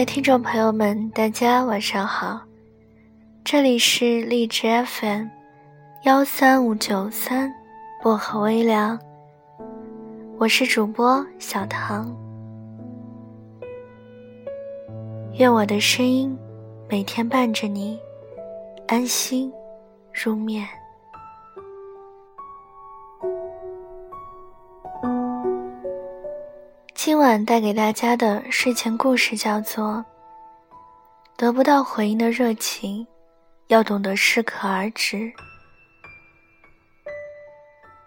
位听众朋友们，大家晚上好，这里是荔枝 FM 幺三五九三薄荷微凉，我是主播小唐，愿我的声音每天伴着你安心入眠。晚带给大家的睡前故事叫做《得不到回应的热情，要懂得适可而止》。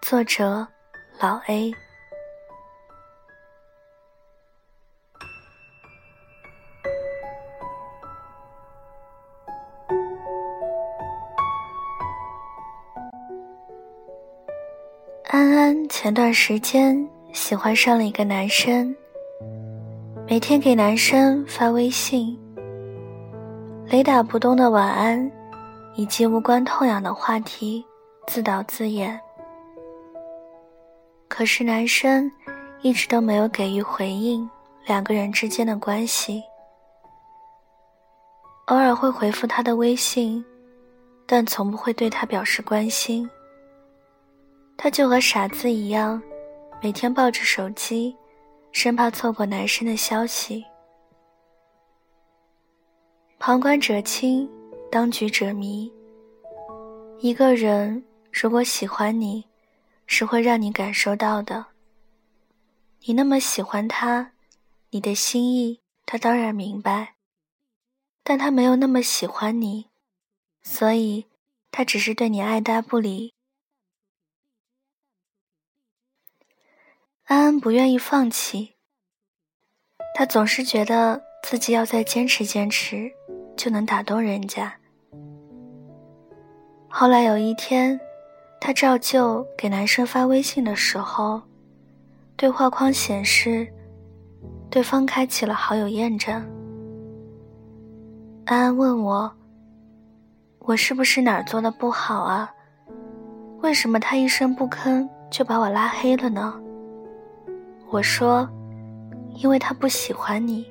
作者：老 A。安安前段时间。喜欢上了一个男生，每天给男生发微信，雷打不动的晚安，以及无关痛痒的话题，自导自演。可是男生一直都没有给予回应，两个人之间的关系。偶尔会回复他的微信，但从不会对他表示关心。他就和傻子一样。每天抱着手机，生怕错过男生的消息。旁观者清，当局者迷。一个人如果喜欢你，是会让你感受到的。你那么喜欢他，你的心意他当然明白。但他没有那么喜欢你，所以他只是对你爱答不理。安安不愿意放弃，他总是觉得自己要再坚持坚持，就能打动人家。后来有一天，他照旧给男生发微信的时候，对话框显示对方开启了好友验证。安安问我：“我是不是哪儿做的不好啊？为什么他一声不吭就把我拉黑了呢？”我说：“因为他不喜欢你。”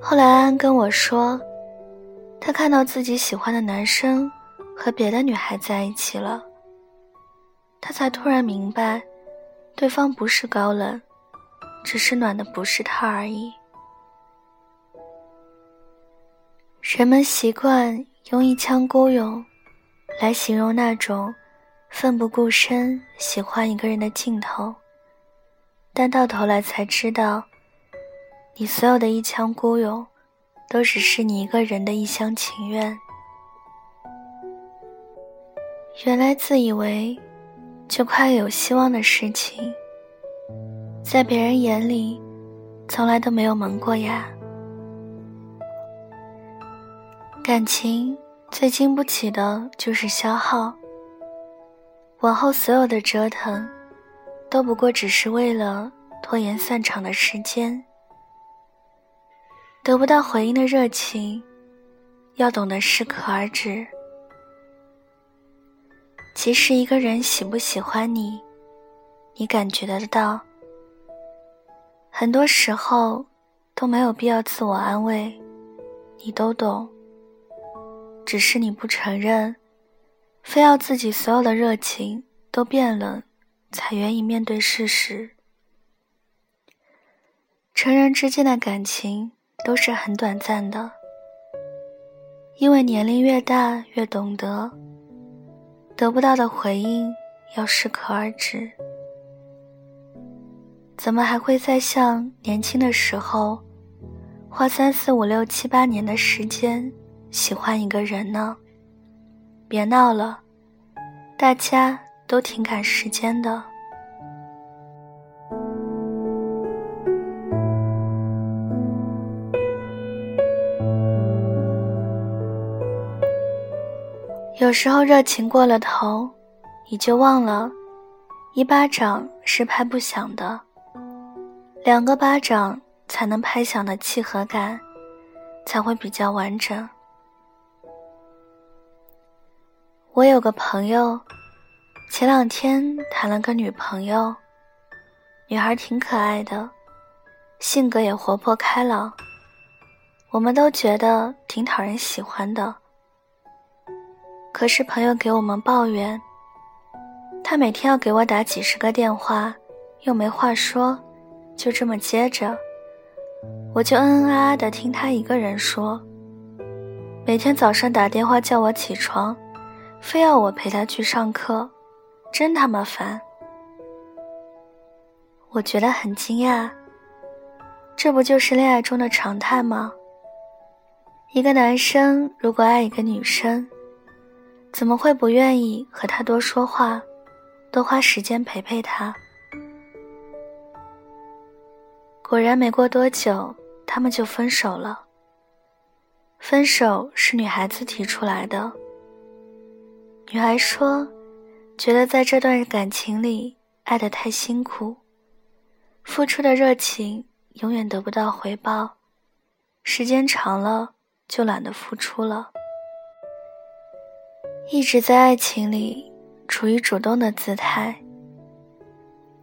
后来安安跟我说，他看到自己喜欢的男生和别的女孩在一起了，他才突然明白，对方不是高冷，只是暖的不是他而已。人们习惯用一腔孤勇，来形容那种。奋不顾身喜欢一个人的镜头，但到头来才知道，你所有的一腔孤勇，都只是你一个人的一厢情愿。原来自以为就快有希望的事情，在别人眼里，从来都没有萌过芽。感情最经不起的就是消耗。往后所有的折腾，都不过只是为了拖延散场的时间。得不到回应的热情，要懂得适可而止。其实一个人喜不喜欢你，你感觉得到。很多时候都没有必要自我安慰，你都懂。只是你不承认。非要自己所有的热情都变冷，才愿意面对事实。成人之间的感情都是很短暂的，因为年龄越大越懂得，得不到的回应要适可而止。怎么还会再像年轻的时候，花三四五六七八年的时间喜欢一个人呢？别闹了，大家都挺赶时间的。有时候热情过了头，你就忘了，一巴掌是拍不响的，两个巴掌才能拍响的契合感，才会比较完整。我有个朋友，前两天谈了个女朋友，女孩挺可爱的，性格也活泼开朗，我们都觉得挺讨人喜欢的。可是朋友给我们抱怨，他每天要给我打几十个电话，又没话说，就这么接着，我就嗯嗯啊啊的听他一个人说。每天早上打电话叫我起床，非要我陪他去上课，真他妈烦。我觉得很惊讶。这不就是恋爱中的常态吗？一个男生如果爱一个女生，怎么会不愿意和她多说话，多花时间陪陪她？果然，没过多久，他们就分手了。分手是女孩子提出来的。女孩说，觉得在这段感情里爱得太辛苦，付出的热情。永远得不到回报，时间长了就懒得付出了。一直在爱情里处于主动的姿态，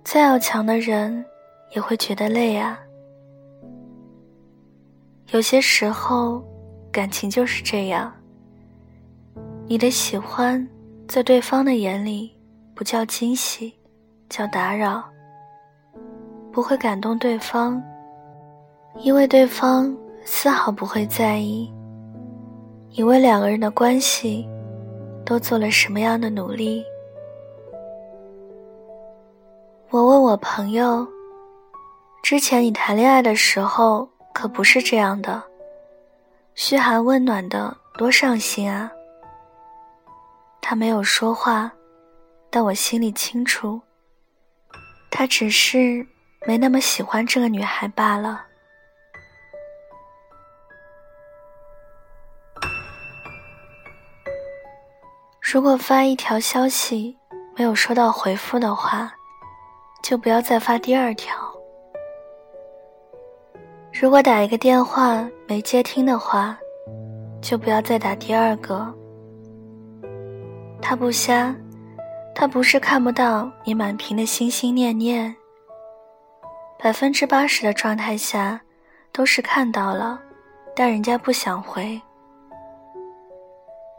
再要强的人也会觉得累啊。有些时候，感情就是这样。你的喜欢，在对方的眼里不叫惊喜，叫打扰，不会感动对方。因为对方丝毫不会在意，你为两个人的关系都做了什么样的努力。我问我朋友：“之前你谈恋爱的时候可不是这样的，嘘寒问暖的多上心啊。”他没有说话，但我心里清楚，他只是没那么喜欢这个女孩罢了。如果发一条消息没有收到回复的话，就不要再发第二条。如果打一个电话没接听的话，就不要再打第二个。他不瞎，他不是看不到你满屏的心心念念。百分之八十的状态下，都是看到了，但人家不想回。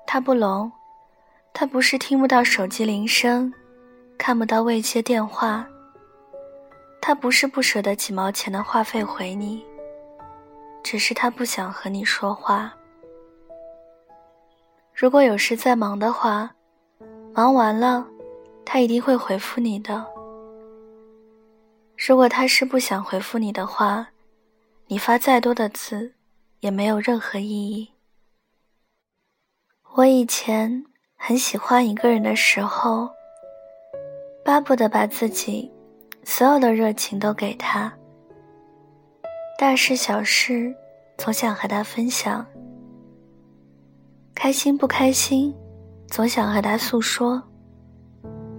他不聋。他不是听不到手机铃声，看不到未接电话。他不是不舍得几毛钱的话费回你，只是他不想和你说话。如果有事在忙的话，忙完了，他一定会回复你的。如果他是不想回复你的话，你发再多的字，也没有任何意义。我以前。很喜欢一个人的时候，巴不得把自己所有的热情都给他，大事小事总想和他分享，开心不开心总想和他诉说，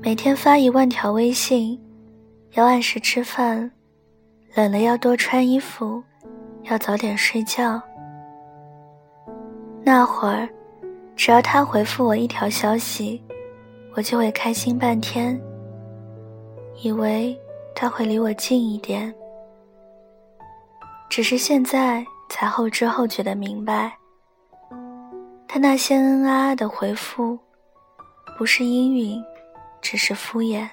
每天发一万条微信，要按时吃饭，冷了要多穿衣服，要早点睡觉。那会儿。只要他回复我一条消息，我就会开心半天，以为他会离我近一点。只是现在才后知后觉的明白，他那些嗯啊啊的回复，不是应允，只是敷衍。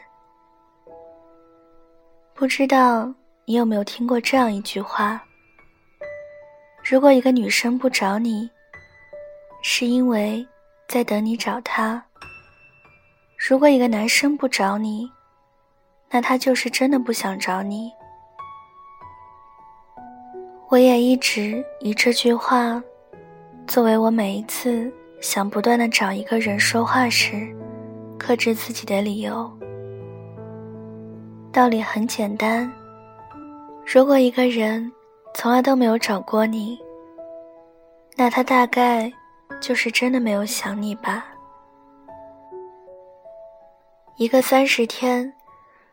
不知道你有没有听过这样一句话：如果一个女生不找你，是因为在等你找她。如果一个男生不找你，那他就是真的不想找你。我也一直以这句话作为我每一次想不断的找一个人说话时，克制自己的理由。道理很简单，如果一个人从来都没有找过你，那他大概。就是真的没有想你吧？一个三十天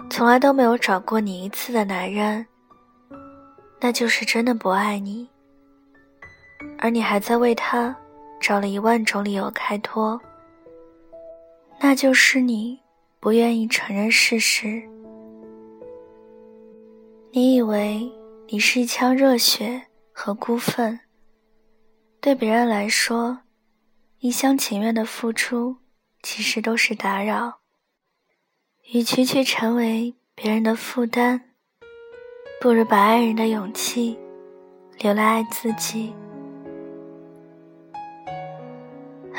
从来都没有找过你一次的男人，那就是真的不爱你。而你还在为他找了一万种理由开脱，那就是你不愿意承认事实。你以为你是一腔热血和孤愤；对别人来说，一厢情愿的付出其实都是打扰。与其去成为别人的负担，不如把爱人的勇气留来爱自己。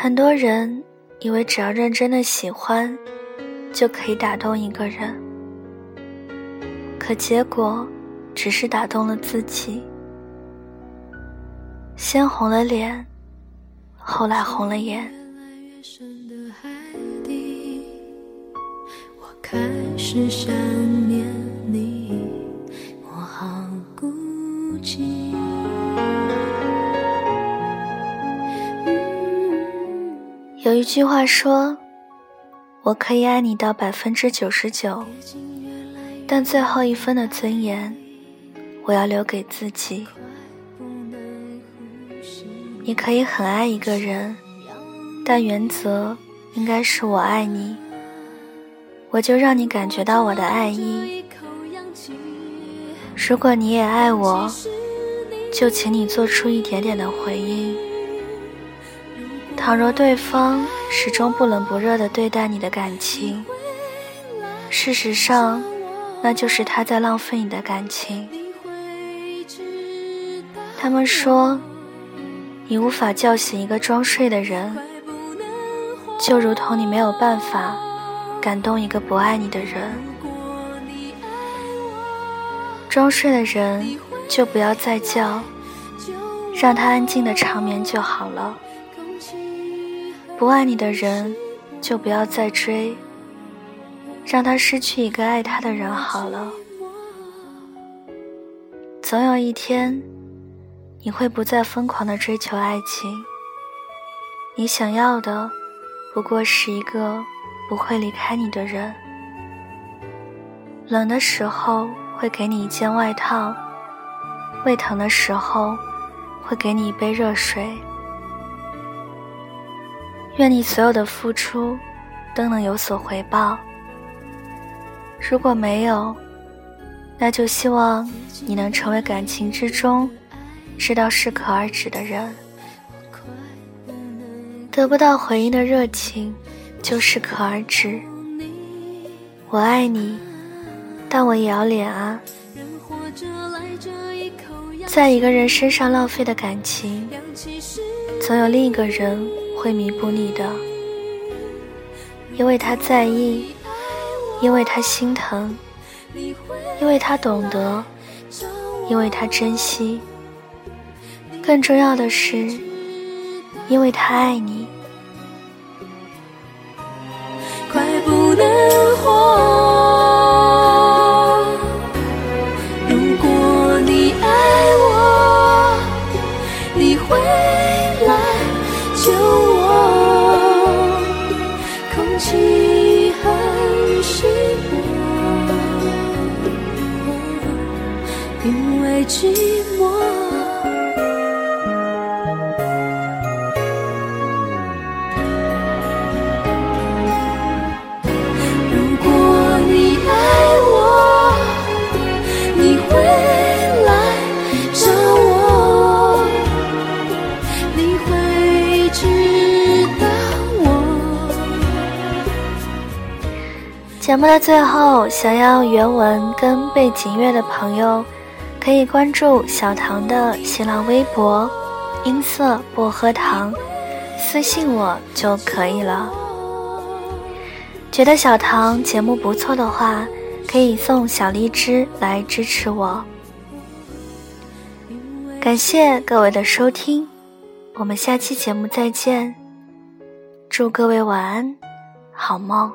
很多人以为只要认真的喜欢，就可以打动一个人，可结果只是打动了自己。先红了脸，后来红了眼。我开始想念有一句话说：“我可以爱你到百分之九十九，但最后一分的尊严，我要留给自己。”你可以很爱一个人，但原则应该是我爱你，我就让你感觉到我的爱意。如果你也爱我，就请你做出一点点的回应。倘若对方始终不冷不热地对待你的感情，事实上，那就是他在浪费你的感情。他们说，你无法叫醒一个装睡的人，就如同你没有办法感动一个不爱你的人。装睡的人就不要再叫，让他安静的长眠就好了。不爱你的人，就不要再追，让他失去一个爱他的人好了。总有一天，你会不再疯狂的追求爱情。你想要的，不过是一个不会离开你的人。冷的时候会给你一件外套，胃疼的时候会给你一杯热水。愿你所有的付出都能有所回报。如果没有，那就希望你能成为感情之中知道适可而止的人。得不到回应的热情就适可而止。我爱你，但我也要脸啊。在一个人身上浪费的感情，总有另一个人。会弥补你的，因为他在意，因为他心疼，因为他懂得，因为他珍惜。更重要的是，因为他爱你。快不能活，如果你爱我，你会来救。寂寞。节目的最后，想要原文跟背景乐的朋友。可以关注小唐的新浪微博“音色薄荷糖”，私信我就可以了。觉得小唐节目不错的话，可以送小荔枝来支持我。感谢各位的收听，我们下期节目再见。祝各位晚安，好梦。